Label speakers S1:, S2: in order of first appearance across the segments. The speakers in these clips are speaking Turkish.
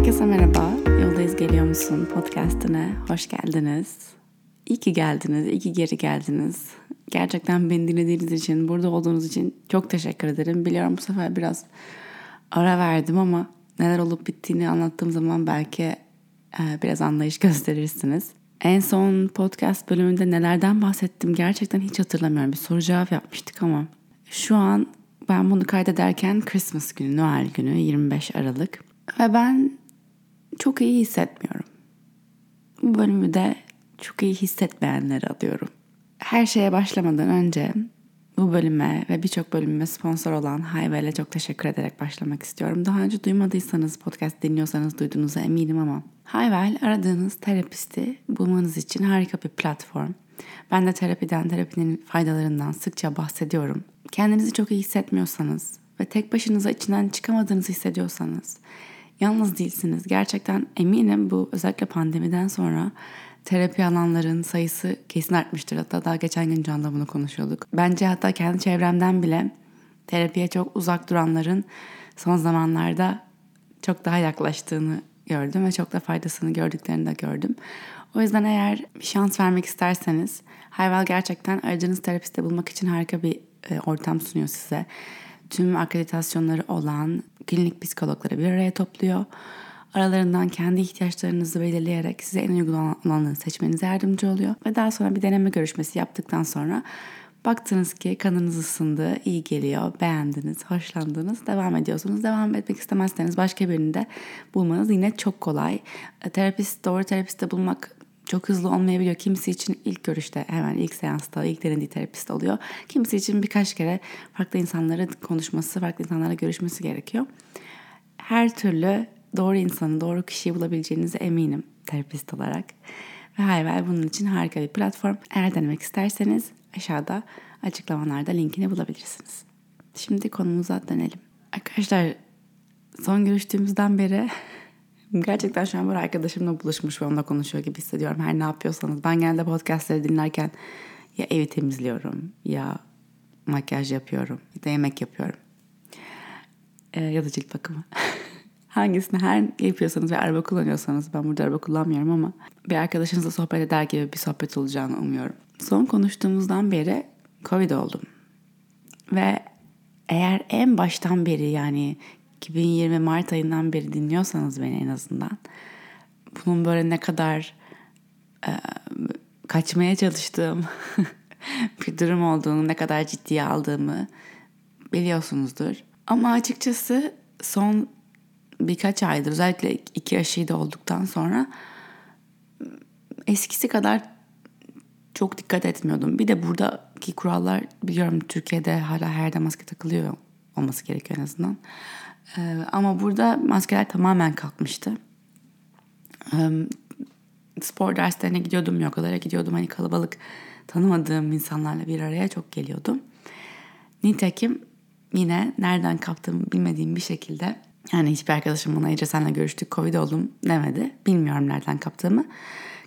S1: Herkese merhaba. Yoldayız Geliyor Musun podcastine hoş geldiniz. İyi ki geldiniz, iyi ki geri geldiniz. Gerçekten beni dinlediğiniz için, burada olduğunuz için çok teşekkür ederim. Biliyorum bu sefer biraz ara verdim ama neler olup bittiğini anlattığım zaman belki e, biraz anlayış gösterirsiniz. En son podcast bölümünde nelerden bahsettim gerçekten hiç hatırlamıyorum. Bir soru cevap yapmıştık ama şu an ben bunu kaydederken Christmas günü, Noel günü 25 Aralık. Ve ben çok iyi hissetmiyorum. Bu bölümü de çok iyi hissetmeyenleri alıyorum. Her şeye başlamadan önce bu bölüme ve birçok bölümüme sponsor olan Hayvel'e çok teşekkür ederek başlamak istiyorum. Daha önce duymadıysanız, podcast dinliyorsanız duyduğunuza eminim ama Hayvel aradığınız terapisti bulmanız için harika bir platform. Ben de terapiden, terapinin faydalarından sıkça bahsediyorum. Kendinizi çok iyi hissetmiyorsanız ve tek başınıza içinden çıkamadığınızı hissediyorsanız yalnız değilsiniz. Gerçekten eminim bu özellikle pandemiden sonra terapi alanların sayısı kesin artmıştır. Hatta daha geçen gün Can'la bunu konuşuyorduk. Bence hatta kendi çevremden bile terapiye çok uzak duranların son zamanlarda çok daha yaklaştığını gördüm ve çok da faydasını gördüklerini de gördüm. O yüzden eğer bir şans vermek isterseniz Hayvel gerçekten aradığınız terapiste bulmak için harika bir e, ortam sunuyor size. Tüm akreditasyonları olan klinik psikologları bir araya topluyor. Aralarından kendi ihtiyaçlarınızı belirleyerek size en uygun olanı seçmenize yardımcı oluyor. Ve daha sonra bir deneme görüşmesi yaptıktan sonra baktınız ki kanınız ısındı, iyi geliyor, beğendiniz, hoşlandınız, devam ediyorsunuz. Devam etmek istemezseniz başka birini de bulmanız yine çok kolay. E, terapist, doğru terapiste bulmak çok hızlı olmayabiliyor. Kimisi için ilk görüşte hemen ilk seansta ilk denediği terapist oluyor. Kimisi için birkaç kere farklı insanlara konuşması, farklı insanlarla görüşmesi gerekiyor. Her türlü doğru insanı, doğru kişiyi bulabileceğinize eminim terapist olarak. Ve Hayvel bunun için harika bir platform. Eğer denemek isterseniz aşağıda açıklamalarda linkini bulabilirsiniz. Şimdi konumuza dönelim. Arkadaşlar son görüştüğümüzden beri gerçekten şu an böyle arkadaşımla buluşmuş ve onunla konuşuyor gibi hissediyorum. Her ne yapıyorsanız. Ben genelde podcastları dinlerken ya evi temizliyorum ya makyaj yapıyorum ya da yemek yapıyorum. Ee, ya da cilt bakımı. Hangisini her yapıyorsanız ve araba kullanıyorsanız ben burada araba kullanmıyorum ama bir arkadaşınızla sohbet eder gibi bir sohbet olacağını umuyorum. Son konuştuğumuzdan beri Covid oldum. Ve eğer en baştan beri yani 2020 Mart ayından beri dinliyorsanız beni en azından bunun böyle ne kadar e, kaçmaya çalıştığım bir durum olduğunu, ne kadar ciddiye aldığımı biliyorsunuzdur. Ama açıkçası son birkaç aydır özellikle iki aşıyı da olduktan sonra eskisi kadar çok dikkat etmiyordum. Bir de buradaki kurallar biliyorum Türkiye'de hala her yerde maske takılıyor olması gerekiyor en azından. Ee, ama burada maskeler tamamen kalkmıştı. Ee, spor derslerine gidiyordum, yogalara gidiyordum. Hani kalabalık tanımadığım insanlarla bir araya çok geliyordum. Nitekim yine nereden kaptığımı bilmediğim bir şekilde yani hiçbir arkadaşım bana Ece senle görüştük Covid oldum demedi. Bilmiyorum nereden kaptığımı.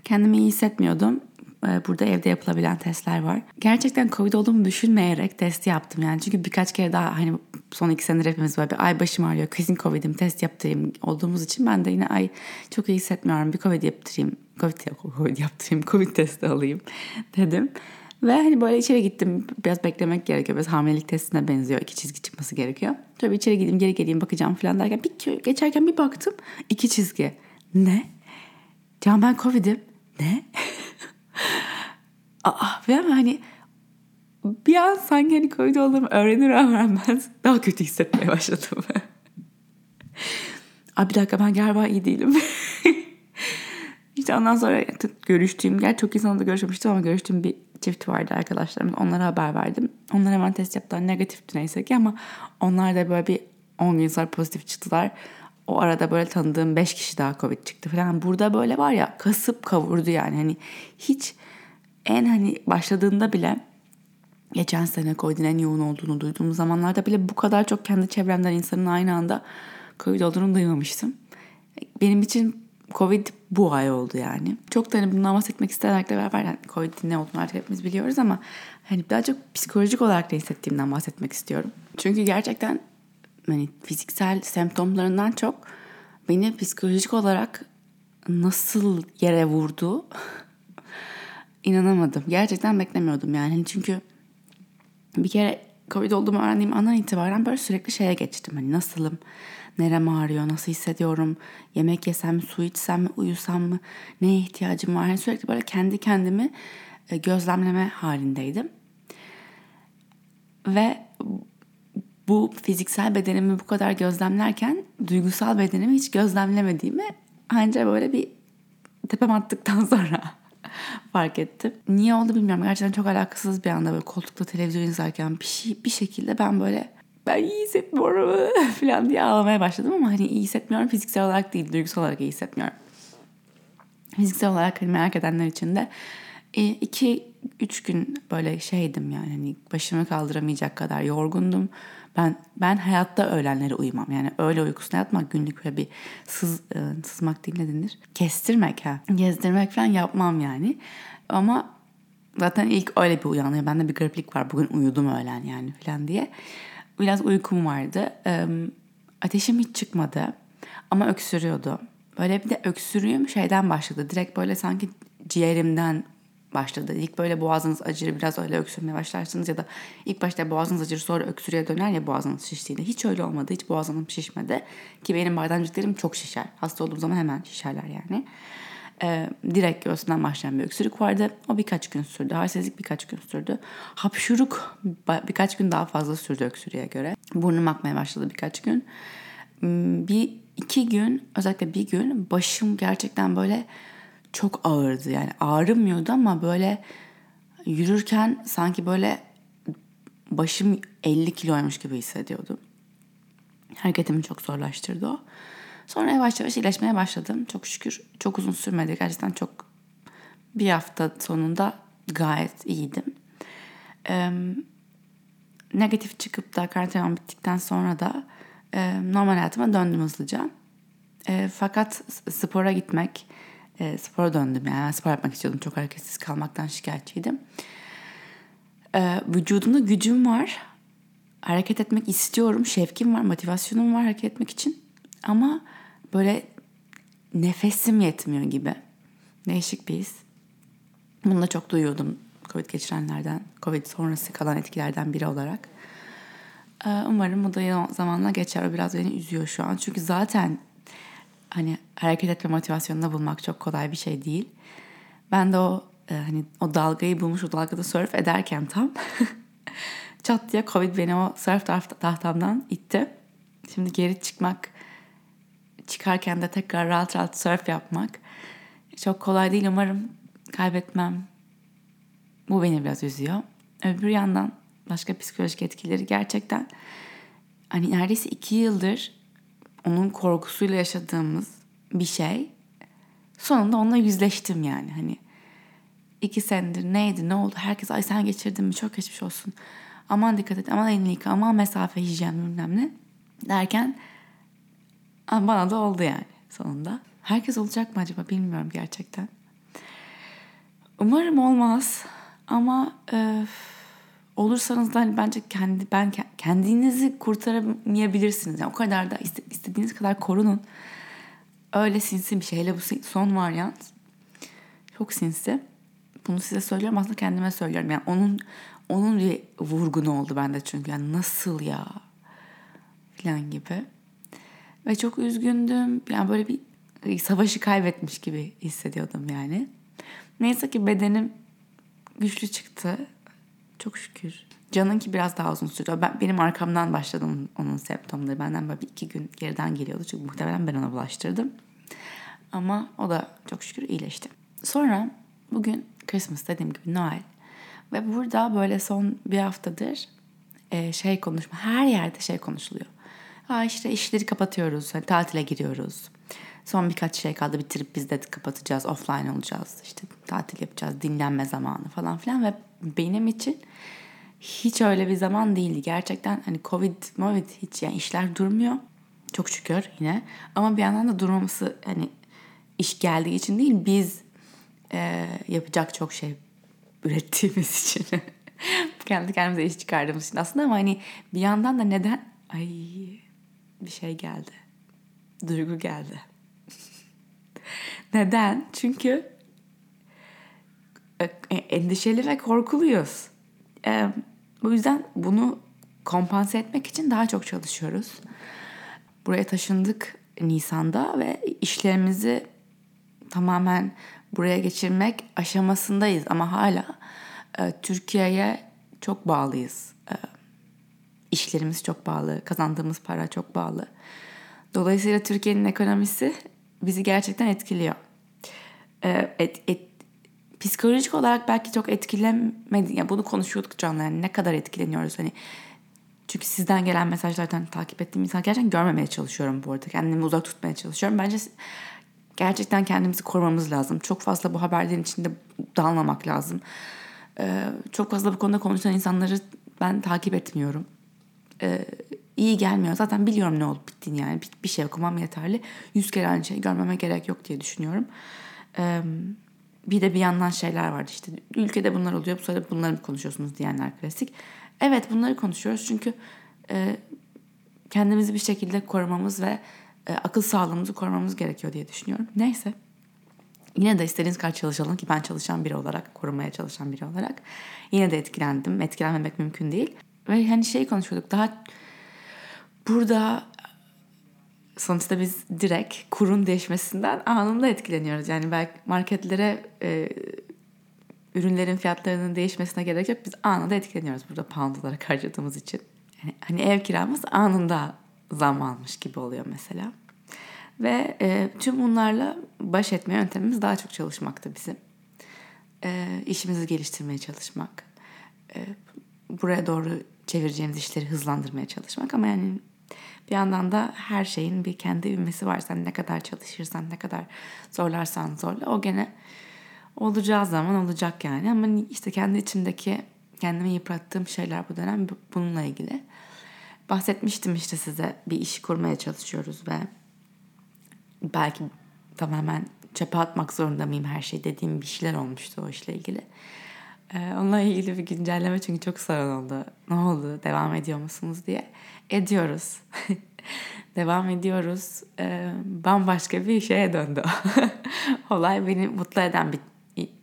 S1: Kendimi iyi hissetmiyordum. Ee, burada evde yapılabilen testler var. Gerçekten Covid olduğumu düşünmeyerek testi yaptım yani. Çünkü birkaç kere daha hani son iki senedir hepimiz böyle bir ay başım ağrıyor. Kesin Covid'im test yaptırayım olduğumuz için ben de yine ay çok iyi hissetmiyorum. Bir Covid yaptırayım. Covid, Covid yaptırayım. Covid testi alayım dedim. Ve hani böyle içeri gittim. Biraz beklemek gerekiyor. Biraz hamilelik testine benziyor. İki çizgi çıkması gerekiyor. Tabii içeri gideyim geri geleyim bakacağım falan derken bir, geçerken bir baktım. iki çizgi. Ne? Can ben Covid'im. Ne? Aa, ve hani bir an sanki hani Covid olduğumu öğrenir öğrenmez daha kötü hissetmeye başladım. Aa, bir dakika ben galiba iyi değilim. İşte ondan sonra görüştüğüm, gerçi çok insanla da görüşmemiştim ama görüştüğüm bir çift vardı arkadaşlarım. Onlara haber verdim. Onlar hemen test yaptılar. Negatifti neyse ki ama onlar da böyle bir 10 gün sonra pozitif çıktılar. O arada böyle tanıdığım 5 kişi daha Covid çıktı falan. Burada böyle var ya kasıp kavurdu yani. Hani hiç en hani başladığında bile geçen sene Covid'in en yoğun olduğunu duyduğum zamanlarda bile bu kadar çok kendi çevremden insanın aynı anda Covid olduğunu duymamıştım. Benim için Covid bu ay oldu yani. Çok da hani bundan bahsetmek istemekle beraber yani Covid'in ne olduğunu artık hepimiz biliyoruz ama hani daha çok psikolojik olarak ne hissettiğimden bahsetmek istiyorum. Çünkü gerçekten hani fiziksel semptomlarından çok beni psikolojik olarak nasıl yere vurdu inanamadım. Gerçekten beklemiyordum yani. Hani çünkü bir kere Covid olduğumu öğrendiğim andan itibaren böyle sürekli şeye geçtim. Hani nasılım, nerem ağrıyor, nasıl hissediyorum, yemek yesem mi, su içsem mi, uyusam mı, neye ihtiyacım var. Yani sürekli böyle kendi kendimi e, gözlemleme halindeydim. Ve bu fiziksel bedenimi bu kadar gözlemlerken duygusal bedenimi hiç gözlemlemediğimi ancak böyle bir tepem attıktan sonra fark ettim. Niye oldu bilmiyorum. Gerçekten çok alakasız bir anda böyle koltukta televizyon izlerken bir şey bir şekilde ben böyle ben iyi hissetmiyorum falan diye ağlamaya başladım ama hani iyi hissetmiyorum fiziksel olarak değil duygusal olarak iyi hissetmiyorum. Fiziksel olarak hani merak edenler için de e, iki üç gün böyle şeydim yani hani başımı kaldıramayacak kadar yorgundum. Ben ben hayatta öğlenleri uyumam. Yani öyle uykusuna yatmak günlük böyle bir sız, e, sızmak değil ne denir? Kestirmek ha. Gezdirmek falan yapmam yani. Ama zaten ilk öyle bir uyanıyor. Bende bir gariplik var. Bugün uyudum öğlen yani falan diye. Biraz uykum vardı. Ateşim hiç çıkmadı. Ama öksürüyordu. Böyle bir de öksürüğüm şeyden başladı. Direkt böyle sanki ciğerimden başladı. İlk böyle boğazınız acır biraz öyle öksürmeye başlarsınız ya da ilk başta boğazınız acır sonra öksürüğe döner ya boğazınız şiştiğinde. Hiç öyle olmadı. Hiç boğazım şişmedi. Ki benim bademciklerim çok şişer. Hasta olduğum zaman hemen şişerler yani. Ee, direkt göğsünden başlayan bir öksürük vardı. O birkaç gün sürdü. Halsizlik birkaç gün sürdü. Hapşuruk birkaç gün daha fazla sürdü öksürüğe göre. Burnum akmaya başladı birkaç gün. Hmm, bir iki gün özellikle bir gün başım gerçekten böyle çok ağırdı yani ağrımıyordu ama böyle yürürken sanki böyle başım 50 kiloymuş gibi hissediyordum. Hareketimi çok zorlaştırdı o. Sonra yavaş yavaş iyileşmeye başladım. Çok şükür çok uzun sürmedi. Gerçekten çok bir hafta sonunda gayet iyiydim. Ee, negatif çıkıp da karantinam bittikten sonra da e, normal hayatıma döndüm hızlıca. E, fakat spora gitmek, e, spora döndüm. Yani spor yapmak istiyordum. Çok hareketsiz kalmaktan şikayetçiydim. E, vücudumda gücüm var. Hareket etmek istiyorum. Şevkim var, motivasyonum var hareket etmek için. Ama böyle nefesim yetmiyor gibi. Değişik bir his. Bunu da çok duyuyordum Covid geçirenlerden, Covid sonrası kalan etkilerden biri olarak. Ee, umarım bu da zamanla geçer. O biraz beni üzüyor şu an. Çünkü zaten hani hareket etme motivasyonunu bulmak çok kolay bir şey değil. Ben de o e, hani o dalgayı bulmuş o dalgada surf ederken tam çat diye Covid beni o surf tahtamdan itti. Şimdi geri çıkmak çıkarken de tekrar rahat rahat surf yapmak çok kolay değil. Umarım kaybetmem. Bu beni biraz üzüyor. Öbür yandan başka psikolojik etkileri gerçekten hani neredeyse iki yıldır onun korkusuyla yaşadığımız bir şey. Sonunda onunla yüzleştim yani hani. iki senedir neydi ne oldu herkes ay sen geçirdin mi çok geçmiş olsun. Aman dikkat et aman elini yıka aman mesafe hijyen bilmem ne derken bana da oldu yani sonunda. Herkes olacak mı acaba bilmiyorum gerçekten. Umarım olmaz ama öf, olursanız da hani bence kendi ben kendinizi kurtaramayabilirsiniz. Yani o kadar da istediğiniz kadar korunun. Öyle sinsi bir şey. Hele bu son varyant çok sinsi. Bunu size söylüyorum aslında kendime söylüyorum. Yani onun onun bir vurgunu oldu bende çünkü. Yani nasıl ya falan gibi. Ve çok üzgündüm. Yani böyle bir savaşı kaybetmiş gibi hissediyordum yani. Neyse ki bedenim güçlü çıktı. Çok şükür. Canınki biraz daha uzun sürdü. Ben, benim arkamdan başladı onun, onun semptomları. Benden böyle bir iki gün geriden geliyordu. Çünkü muhtemelen ben ona bulaştırdım. Ama o da çok şükür iyileşti. Sonra bugün Christmas dediğim gibi Noel. Ve burada böyle son bir haftadır e, şey konuşma. Her yerde şey konuşuluyor. Ha işte işleri kapatıyoruz. Hani tatile giriyoruz. Son birkaç şey kaldı bitirip biz de kapatacağız. Offline olacağız. İşte tatil yapacağız. Dinlenme zamanı falan filan. Ve benim için hiç öyle bir zaman değildi. Gerçekten hani Covid, Covid hiç yani işler durmuyor. Çok şükür yine. Ama bir yandan da durmaması hani iş geldiği için değil biz e, yapacak çok şey ürettiğimiz için. Kendi kendimize iş çıkardığımız için aslında ama hani bir yandan da neden ay bir şey geldi. duygu geldi. Neden? Çünkü e, endişeli ve korkuluyuz. E, bu yüzden bunu kompanse etmek için daha çok çalışıyoruz. Buraya taşındık Nisan'da ve işlerimizi tamamen buraya geçirmek aşamasındayız ama hala e, Türkiye'ye çok bağlıyız. E, işlerimiz çok bağlı, kazandığımız para çok bağlı. Dolayısıyla Türkiye'nin ekonomisi bizi gerçekten etkiliyor. E, et, et, psikolojik olarak belki çok etkilemedi. Yani bunu konuşuyorduk canlı yani ne kadar etkileniyoruz hani. Çünkü sizden gelen mesajlardan takip ettiğim insan gerçekten görmemeye çalışıyorum bu arada. Kendimi uzak tutmaya çalışıyorum. Bence gerçekten kendimizi korumamız lazım. Çok fazla bu haberlerin içinde dalmamak lazım. Ee, çok fazla bu konuda konuşan insanları ben takip etmiyorum. Ee, iyi gelmiyor. Zaten biliyorum ne olup bittiğini yani. Bir, bir şey okumam yeterli. Yüz kere aynı şeyi görmeme gerek yok diye düşünüyorum. Ee, bir de bir yandan şeyler vardı işte. Ülkede bunlar oluyor. Bu sırada bunları mı konuşuyorsunuz diyenler klasik. Evet bunları konuşuyoruz çünkü e, kendimizi bir şekilde korumamız ve e, akıl sağlığımızı korumamız gerekiyor diye düşünüyorum. Neyse. Yine de istediğiniz kadar çalışalım ki ben çalışan biri olarak, korumaya çalışan biri olarak. Yine de etkilendim. Etkilenmemek mümkün değil. Ve hani şey konuşuyorduk daha burada sonuçta biz direkt kurun değişmesinden anında etkileniyoruz. Yani belki marketlere e, ürünlerin fiyatlarının değişmesine gerek yok. Biz anında etkileniyoruz burada pound olarak harcadığımız için. Yani hani ev kiramız anında zam almış gibi oluyor mesela. Ve e, tüm bunlarla baş etme yöntemimiz daha çok çalışmakta bizim. E, işimizi geliştirmeye çalışmak. E, buraya doğru çevireceğimiz işleri hızlandırmaya çalışmak. Ama yani bir yandan da her şeyin bir kendi ivmesi var. Sen ne kadar çalışırsan, ne kadar zorlarsan zorla o gene olacağı zaman olacak yani. Ama işte kendi içimdeki kendimi yıprattığım şeyler bu dönem bununla ilgili. Bahsetmiştim işte size bir iş kurmaya çalışıyoruz ve belki tamamen çöpe atmak zorunda mıyım her şey dediğim bir şeyler olmuştu o işle ilgili. Ee, onunla ilgili bir güncelleme çünkü çok sorun oldu. Ne oldu? Devam ediyor musunuz diye. Ediyoruz. Devam ediyoruz. Ee, bambaşka bir şeye döndü. Olay beni mutlu eden bir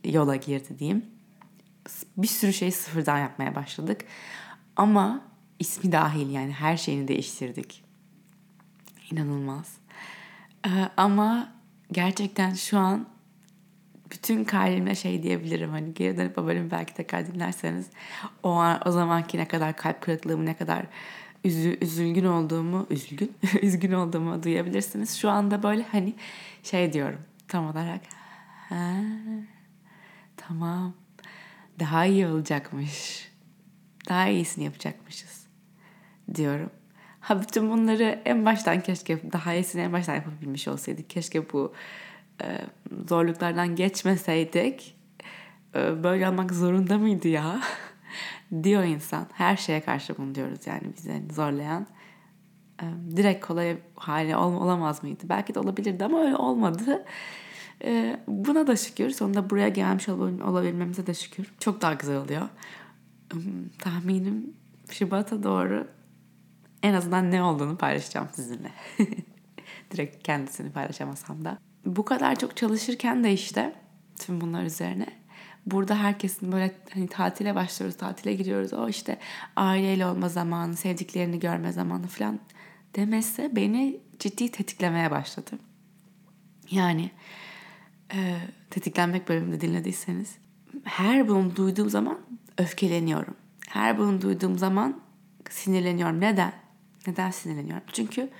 S1: yola girdi diyeyim. Bir sürü şeyi sıfırdan yapmaya başladık. Ama ismi dahil yani her şeyini değiştirdik. İnanılmaz. Ee, ama gerçekten şu an bütün kalbimle şey diyebilirim hani geri dönüp o bölümü belki tekrar dinlerseniz o an, o zamanki ne kadar kalp kırıklığımı ne kadar üzü, üzülgün olduğumu üzülgün üzgün olduğumu duyabilirsiniz. Şu anda böyle hani şey diyorum tam olarak ha, tamam daha iyi olacakmış. Daha iyisini yapacakmışız diyorum. Ha bütün bunları en baştan keşke daha iyisini en baştan yapabilmiş olsaydık. Keşke bu zorluklardan geçmeseydik. E, böyle olmak zorunda mıydı ya? diyor insan. Her şeye karşı bunu diyoruz yani bizi zorlayan. E, direkt kolay hali ol, olamaz mıydı? Belki de olabilirdi ama öyle olmadı. E, buna da şükür. Sonunda buraya gelmiş olabilmemize de şükür. Çok daha güzel oluyor. Tahminim Şubat'a doğru en azından ne olduğunu paylaşacağım sizinle. Direkt kendisini paylaşamasam da. Bu kadar çok çalışırken de işte tüm bunlar üzerine burada herkesin böyle hani tatile başlıyoruz, tatile gidiyoruz. O işte aileyle olma zamanı, sevdiklerini görme zamanı falan demesi beni ciddi tetiklemeye başladı. Yani e, tetiklenmek bölümünde dinlediyseniz her bunu duyduğum zaman öfkeleniyorum. Her bunu duyduğum zaman sinirleniyorum. Neden? Neden sinirleniyorum? Çünkü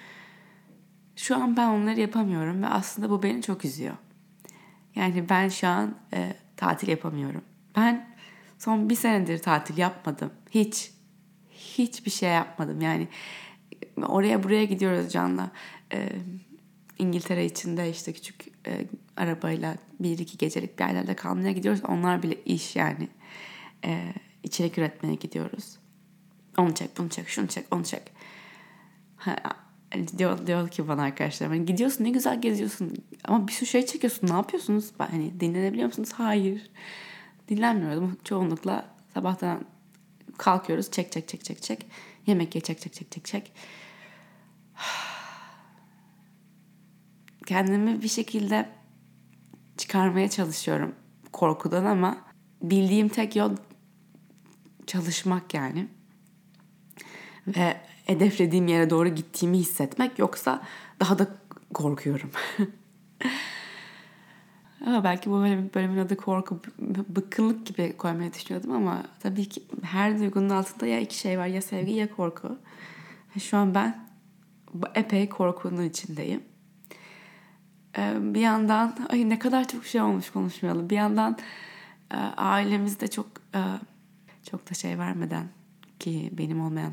S1: şu an ben onları yapamıyorum ve aslında bu beni çok üzüyor. Yani ben şu an e, tatil yapamıyorum. Ben son bir senedir tatil yapmadım. Hiç. Hiçbir şey yapmadım. Yani oraya buraya gidiyoruz Can'la. E, İngiltere içinde işte küçük e, arabayla bir iki gecelik bir yerlerde kalmaya gidiyoruz. Onlar bile iş yani. E, içerik üretmeye gidiyoruz. Onu çek, bunu çek, şunu çek, onu çek. Ha, diyor, diyor ki bana arkadaşlarım hani gidiyorsun ne güzel geziyorsun ama bir sürü şey çekiyorsun ne yapıyorsunuz? Ben, hani dinlenebiliyor musunuz? Hayır. Dinlenmiyoruz. Çoğunlukla sabahtan kalkıyoruz çek çek çek çek çek. Yemek ye çek çek çek çek çek. kendimi bir şekilde çıkarmaya çalışıyorum korkudan ama bildiğim tek yol çalışmak yani. Ve hedeflediğim yere doğru gittiğimi hissetmek yoksa daha da korkuyorum. ama belki bu bölümün adı korku, bıkkınlık gibi koymaya düşünüyordum ama tabii ki her duygunun altında ya iki şey var ya sevgi ya korku. Şu an ben epey korkunun içindeyim. Bir yandan ay ne kadar çok şey olmuş konuşmayalım. Bir yandan ailemizde çok çok da şey vermeden ki benim olmayan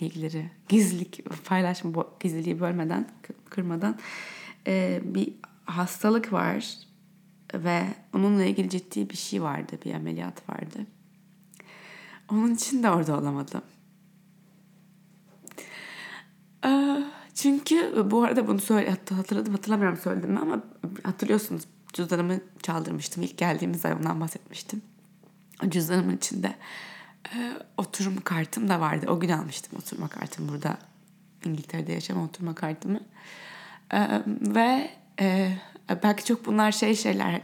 S1: bilgileri gizlilik paylaşma gizliliği bölmeden kırmadan e, bir hastalık var ve onunla ilgili ciddi bir şey vardı bir ameliyat vardı. Onun için de orada olamadım. Çünkü bu arada bunu söyle hatırladım hatırlamıyorum söyledim mi ama hatırlıyorsunuz cüzdanımı çaldırmıştım. ilk geldiğimiz ay ondan bahsetmiştim. Cüzdanımın içinde e, oturum kartım da vardı. O gün almıştım oturma kartımı burada İngiltere'de yaşam oturma kartımı. E, ve e, belki çok bunlar şey şeyler hani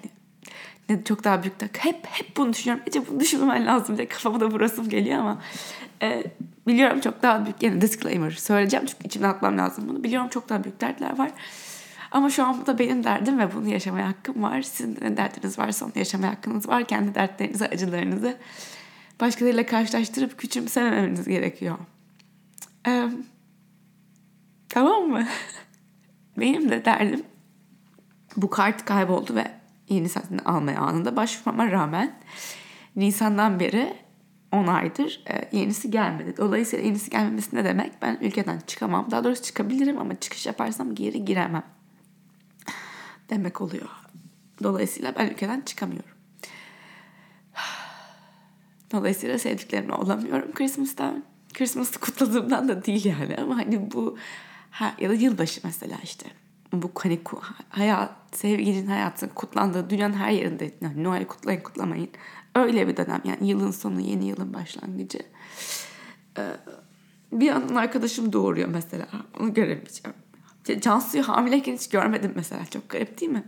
S1: ne çok daha büyük de hep hep bunu düşünüyorum. Ece bunu düşünmemen lazım diye kafama da burasım geliyor ama e, biliyorum çok daha büyük yine disclaimer söyleyeceğim çünkü içimden atmam lazım bunu. Biliyorum çok daha büyük dertler var. Ama şu an bu da benim derdim ve bunu yaşamaya hakkım var. Sizin de ne derdiniz varsa onu yaşamaya hakkınız var. Kendi dertlerinizi, acılarınızı başkalarıyla karşılaştırıp küçümsememeniz gerekiyor. Ee, tamam mı? benim de derdim bu kart kayboldu ve yenisini almaya anında başvurmama rağmen Nisan'dan beri 10 aydır e, yenisi gelmedi. Dolayısıyla yenisi gelmemesi ne demek? Ben ülkeden çıkamam. Daha doğrusu çıkabilirim ama çıkış yaparsam geri giremem. Demek oluyor. Dolayısıyla ben ülkeden çıkamıyorum. Dolayısıyla sevdiklerimle olamıyorum Christmas'tan. Christmas'ı kutladığımdan da değil yani ama hani bu ha, ya da yılbaşı mesela işte bu hani hayat, sevginin hayatın kutlandığı dünyanın her yerinde yani Noel kutlayın kutlamayın. Öyle bir dönem yani yılın sonu yeni yılın başlangıcı. Ee, bir yandan arkadaşım doğuruyor mesela. Onu göremeyeceğim. Cansu'yu hamileyken hiç görmedim mesela. Çok garip değil mi?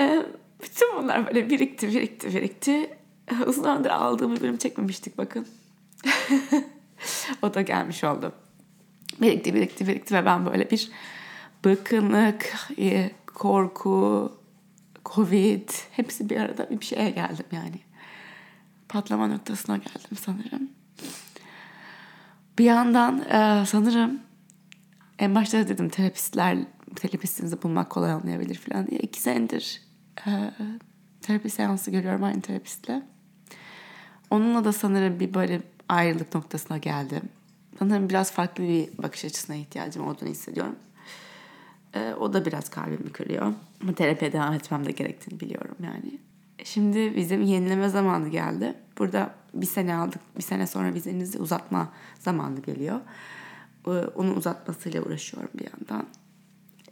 S1: Ee, bütün bunlar böyle birikti birikti birikti. Uzun zamandır aldığım bir bölüm çekmemiştik bakın. o da gelmiş oldu. Birikti birikti birikti ve ben böyle bir bıkkınlık, e, korku, covid hepsi bir arada bir şeye geldim yani. Patlama noktasına geldim sanırım. Bir yandan e, sanırım en başta dedim terapistler terapistinizi bulmak kolay olmayabilir falan diye. iki senedir e, terapi seansı görüyorum aynı terapistle. Onunla da sanırım bir böyle ayrılık noktasına geldim. Sanırım biraz farklı bir bakış açısına ihtiyacım olduğunu hissediyorum. E, o da biraz kalbimi kırıyor. Ama terapiye devam etmem de gerektiğini biliyorum yani. Şimdi bizim yenileme zamanı geldi. Burada bir sene aldık. Bir sene sonra vizenizi uzatma zamanı geliyor. E, onun uzatmasıyla uğraşıyorum bir yandan.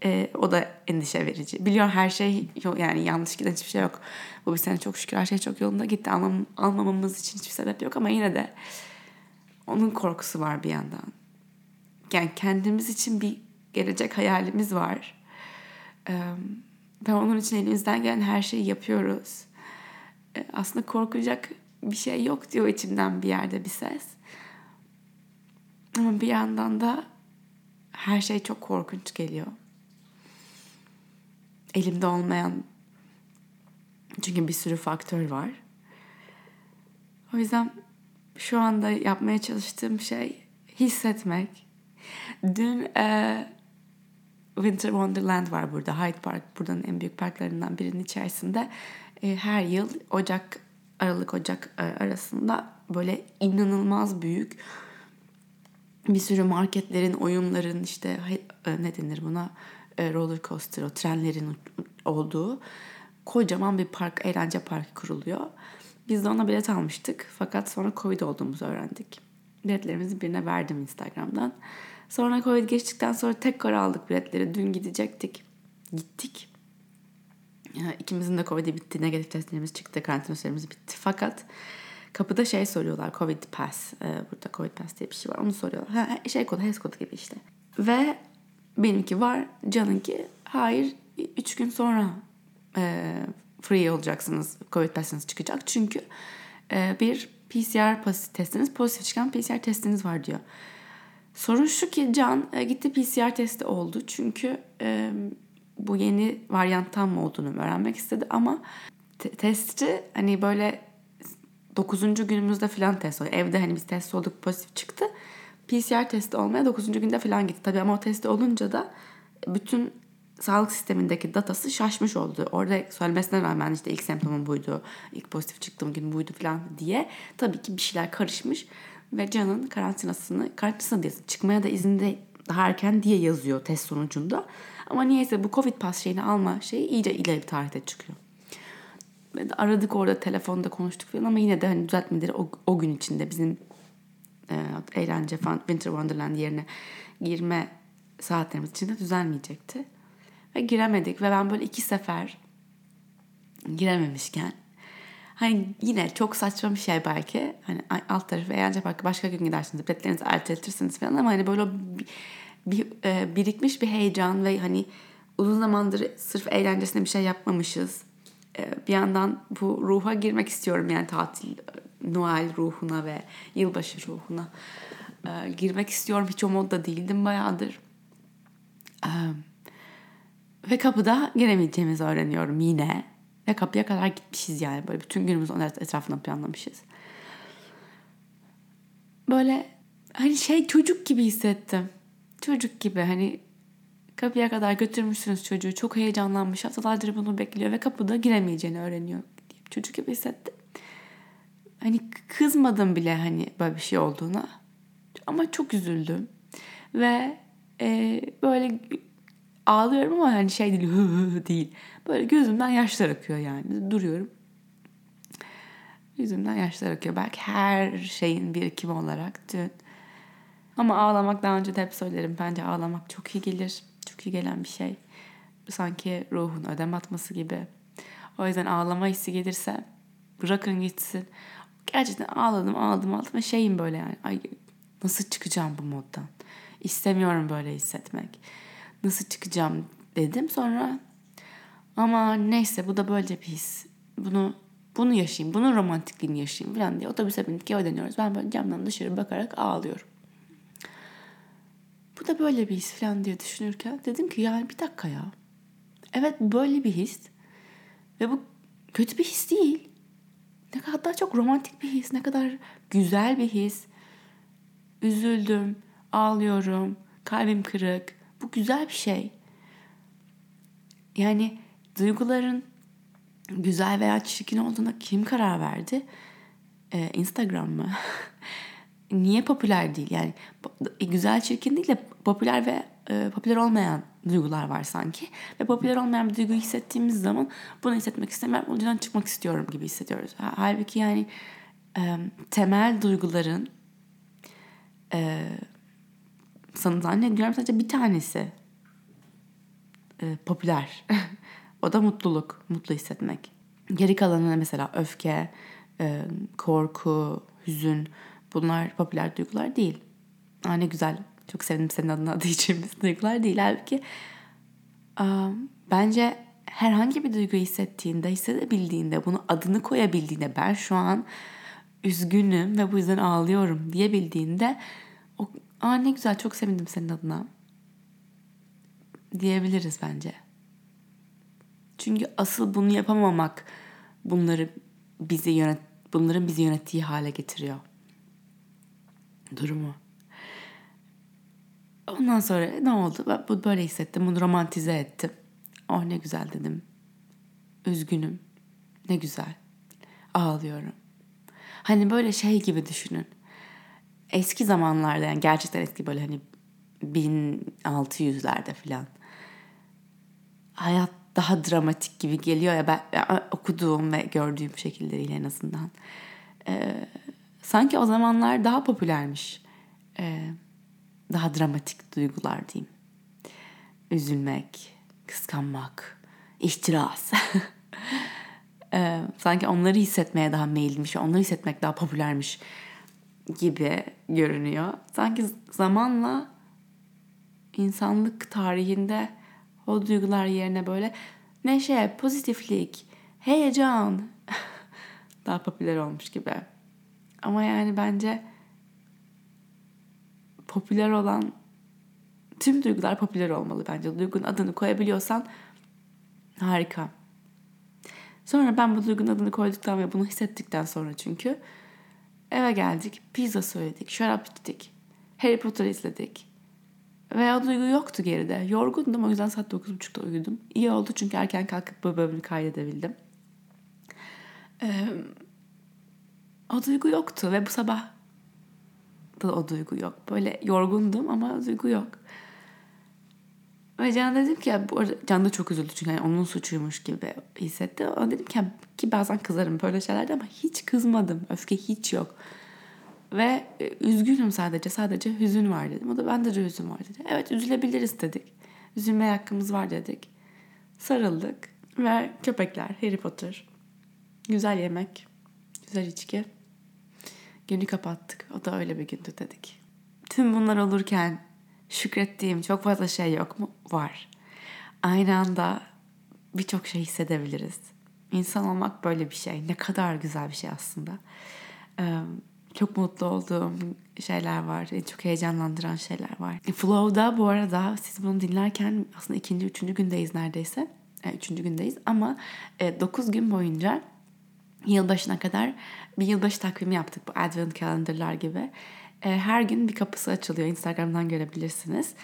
S1: E, o da endişe verici. Biliyorum her şey yok yani yanlış giden hiçbir şey yok. Bu bir sene çok şükür her şey çok yolunda gitti. Almam, almamamız için hiçbir sebep yok ama yine de onun korkusu var bir yandan. Yani kendimiz için bir gelecek hayalimiz var. Ve onun için elimizden gelen her şeyi yapıyoruz. Aslında korkacak bir şey yok diyor içimden bir yerde bir ses. Ama bir yandan da her şey çok korkunç geliyor. Elimde olmayan çünkü bir sürü faktör var. O yüzden şu anda yapmaya çalıştığım şey hissetmek. Dün e, Winter Wonderland var burada. Hyde Park buranın en büyük parklarından birinin içerisinde. E, her yıl Ocak, Aralık Ocak e, arasında böyle inanılmaz büyük bir sürü marketlerin, oyunların işte e, ne denir buna roller coaster, o trenlerin olduğu kocaman bir park, eğlence parkı kuruluyor. Biz de ona bilet almıştık fakat sonra Covid olduğumuzu öğrendik. Biletlerimizi birine verdim Instagram'dan. Sonra Covid geçtikten sonra tekrar aldık biletleri. Dün gidecektik. Gittik. İkimizin de Covid'i bitti. Negatif testlerimiz çıktı. Karantina süremiz bitti. Fakat kapıda şey soruyorlar. Covid Pass. Ee, burada Covid Pass diye bir şey var. Onu soruyorlar. Ha, şey kodu, HES kodu gibi işte. Ve benimki var. Can'ınki Hayır 3 gün sonra e, free olacaksınız. Covid testiniz çıkacak. Çünkü e, bir PCR testiniz pozitif çıkan PCR testiniz var diyor. Sorun şu ki Can e, gitti PCR testi oldu. Çünkü e, bu yeni varyanttan mı olduğunu öğrenmek istedi ama te- testi hani böyle 9. günümüzde falan test oluyor. Evde hani biz test olduk pozitif çıktı. PCR testi olmaya 9. günde falan gitti. Tabii ama o testi olunca da bütün sağlık sistemindeki datası şaşmış oldu. Orada söylemesine rağmen işte ilk semptomum buydu, ilk pozitif çıktığım gün buydu falan diye tabii ki bir şeyler karışmış ve Can'ın karantinasını, karantinasını diye çıkmaya da izinde daha erken diye yazıyor test sonucunda. Ama niyeyse bu Covid pass şeyini alma şeyi iyice ileri bir tarihte çıkıyor. Aradık orada telefonda konuştuk falan ama yine de hani düzeltmeleri o, o gün içinde bizim e, eğlence Winter Wonderland yerine girme saatlerimiz içinde düzelmeyecekti. Ve giremedik ve ben böyle iki sefer girememişken hani yine çok saçma bir şey belki. Hani alt tarafı eğlence parkı başka gün gidersiniz. Biletlerinizi erteletirsiniz falan ama hani böyle bir e, birikmiş bir heyecan ve hani uzun zamandır sırf eğlencesine bir şey yapmamışız. E, bir yandan bu ruha girmek istiyorum yani tatil, Noel ruhuna ve yılbaşı ruhuna e, girmek istiyorum. Hiç o modda değildim bayağıdır. E, ve kapıda giremeyeceğimizi öğreniyorum yine. Ve kapıya kadar gitmişiz yani. Böyle bütün günümüzü onun etrafında planlamışız. Böyle hani şey çocuk gibi hissettim. Çocuk gibi hani kapıya kadar götürmüşsünüz çocuğu. Çok heyecanlanmış. Haftalardır bunu bekliyor ve kapıda giremeyeceğini öğreniyor. Çocuk gibi hissettim. Hani kızmadım bile hani böyle bir şey olduğuna. Ama çok üzüldüm. Ve e, böyle ağlıyorum ama hani şey değil değil. Böyle gözümden yaşlar akıyor yani. Duruyorum. Yüzümden yaşlar akıyor. Belki her şeyin birikimi olarak dün. Ama ağlamak daha önce de hep söylerim. Bence ağlamak çok iyi gelir. Çok iyi gelen bir şey. Sanki ruhun ödem atması gibi. O yüzden ağlama hissi gelirse bırakın gitsin. Gerçekten ağladım ağladım ağladım ve şeyim böyle yani. Ay nasıl çıkacağım bu moddan? İstemiyorum böyle hissetmek nasıl çıkacağım dedim. Sonra ama neyse bu da böyle bir his. Bunu bunu yaşayayım, bunun romantikliğini yaşayayım falan diye otobüse bindik eve dönüyoruz. Ben böyle camdan dışarı bakarak ağlıyorum. Bu da böyle bir his falan diye düşünürken dedim ki yani bir dakika ya. Evet böyle bir his. Ve bu kötü bir his değil. Ne kadar çok romantik bir his, ne kadar güzel bir his. Üzüldüm, ağlıyorum, kalbim kırık. Bu güzel bir şey. Yani duyguların güzel veya çirkin olduğuna kim karar verdi? Ee, Instagram mı? Niye popüler değil? Yani e, güzel çirkin değil de popüler ve e, popüler olmayan duygular var sanki. Ve popüler olmayan bir duyguyu hissettiğimiz zaman bunu hissetmek istemiyorum. Yüzden çıkmak istiyorum gibi hissediyoruz. Halbuki yani e, temel duyguların e, sana zannediyorum sadece bir tanesi e, popüler. o da mutluluk, mutlu hissetmek. Geri kalanına mesela öfke, e, korku, hüzün bunlar popüler duygular değil. Aa, ne güzel, çok sevdim senin adına diyeceğimiz duygular değil. Halbuki bence herhangi bir duygu hissettiğinde, hissedebildiğinde, bunu adını koyabildiğinde ben şu an üzgünüm ve bu yüzden ağlıyorum diyebildiğinde o Aa ne güzel çok sevindim senin adına. Diyebiliriz bence. Çünkü asıl bunu yapamamak bunları bizi yönet bunların bizi yönettiği hale getiriyor. Durumu. Ondan sonra ne oldu? Ben bu böyle hissettim. Bunu romantize ettim. Oh ne güzel dedim. Üzgünüm. Ne güzel. Ağlıyorum. Hani böyle şey gibi düşünün eski zamanlarda yani gerçekten eski böyle hani 1600'lerde falan hayat daha dramatik gibi geliyor ya ben, ben okuduğum ve gördüğüm şekilleriyle en azından. Ee, sanki o zamanlar daha popülermiş. Ee, daha dramatik duygular diyeyim. Üzülmek, kıskanmak, ihtiras. ee, sanki onları hissetmeye daha meyilmiş, onları hissetmek daha popülermiş gibi görünüyor. Sanki zamanla insanlık tarihinde O duygular yerine böyle neşe, pozitiflik, heyecan daha popüler olmuş gibi. Ama yani bence popüler olan tüm duygular popüler olmalı bence. Duygunun adını koyabiliyorsan harika. Sonra ben bu duygunun adını koyduktan ve bunu hissettikten sonra çünkü eve geldik, pizza söyledik, şarap içtik, Harry Potter izledik. Ve o duygu yoktu geride. Yorgundum o yüzden saat 9.30'da uyudum. İyi oldu çünkü erken kalkıp bu bölümü kaydedebildim. Ee, o duygu yoktu ve bu sabah da o duygu yok. Böyle yorgundum ama duygu yok. Ve Can dedim ki bu arada Can da çok üzüldü çünkü yani onun suçuymuş gibi hissetti. Ona dedim ki, ki bazen kızarım böyle şeylerde ama hiç kızmadım. Öfke hiç yok. Ve e, üzgünüm sadece. Sadece hüzün var dedim. O da bende de hüzün var dedi. Evet üzülebiliriz dedik. Üzülmeye hakkımız var dedik. Sarıldık. Ve köpekler, Harry Potter. Güzel yemek. Güzel içki. Günü kapattık. O da öyle bir gündü dedik. Tüm bunlar olurken şükrettiğim çok fazla şey yok mu? Var. Aynı anda birçok şey hissedebiliriz. İnsan olmak böyle bir şey. Ne kadar güzel bir şey aslında. Ee, çok mutlu olduğum şeyler var. Çok heyecanlandıran şeyler var. Flow'da bu arada siz bunu dinlerken aslında ikinci, üçüncü gündeyiz neredeyse. Yani üçüncü gündeyiz ama e, dokuz gün boyunca yılbaşına kadar bir yılbaşı takvimi yaptık. Bu advent calendarlar gibi. E, her gün bir kapısı açılıyor. Instagram'dan görebilirsiniz.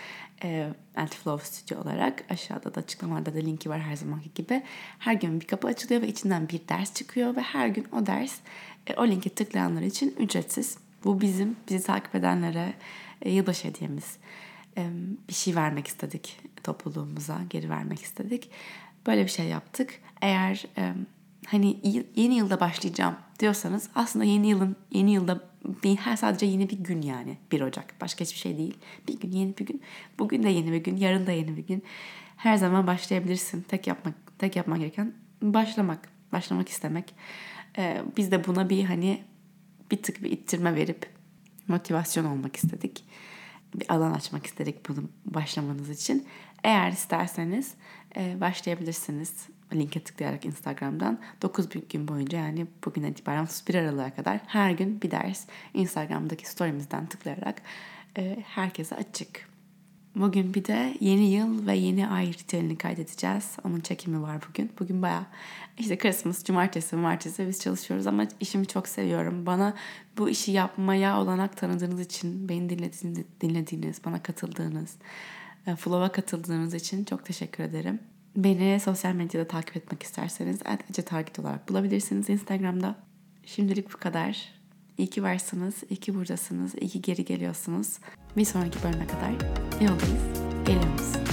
S1: E, Antiflow Studio olarak. Aşağıda da açıklamalarda da linki var her zamanki gibi. Her gün bir kapı açılıyor ve içinden bir ders çıkıyor ve her gün o ders e, o linki tıklayanlar için ücretsiz. Bu bizim, bizi takip edenlere e, yılbaşı hediyemiz. Bir şey vermek istedik topluluğumuza, geri vermek istedik. Böyle bir şey yaptık. Eğer hani yeni yılda başlayacağım diyorsanız aslında yeni yılın yeni yılda her sadece yeni bir gün yani 1 Ocak başka hiçbir şey değil. Bir gün yeni bir gün. Bugün de yeni bir gün, yarın da yeni bir gün. Her zaman başlayabilirsin. Tek yapmak tek yapman gereken başlamak, başlamak istemek. Ee, biz de buna bir hani bir tık bir ittirme verip motivasyon olmak istedik. Bir alan açmak istedik bunu başlamanız için. Eğer isterseniz e, başlayabilirsiniz linke tıklayarak Instagram'dan 9 gün boyunca yani bugün itibaren 31 Aralık'a kadar her gün bir ders Instagram'daki story'mizden tıklayarak e, herkese açık. Bugün bir de yeni yıl ve yeni ay ritüelini kaydedeceğiz. Onun çekimi var bugün. Bugün baya işte Christmas, cumartesi, cumartesi biz çalışıyoruz ama işimi çok seviyorum. Bana bu işi yapmaya olanak tanıdığınız için, beni dinlediğiniz, dinlediğiniz bana katıldığınız, e, Flow'a katıldığınız için çok teşekkür ederim. Beni sosyal medyada takip etmek isterseniz Ece Target olarak bulabilirsiniz Instagram'da. Şimdilik bu kadar. İyi ki varsınız, iyi ki buradasınız, iyi ki geri geliyorsunuz. Bir sonraki bölüme kadar yoldayız, geliyoruz.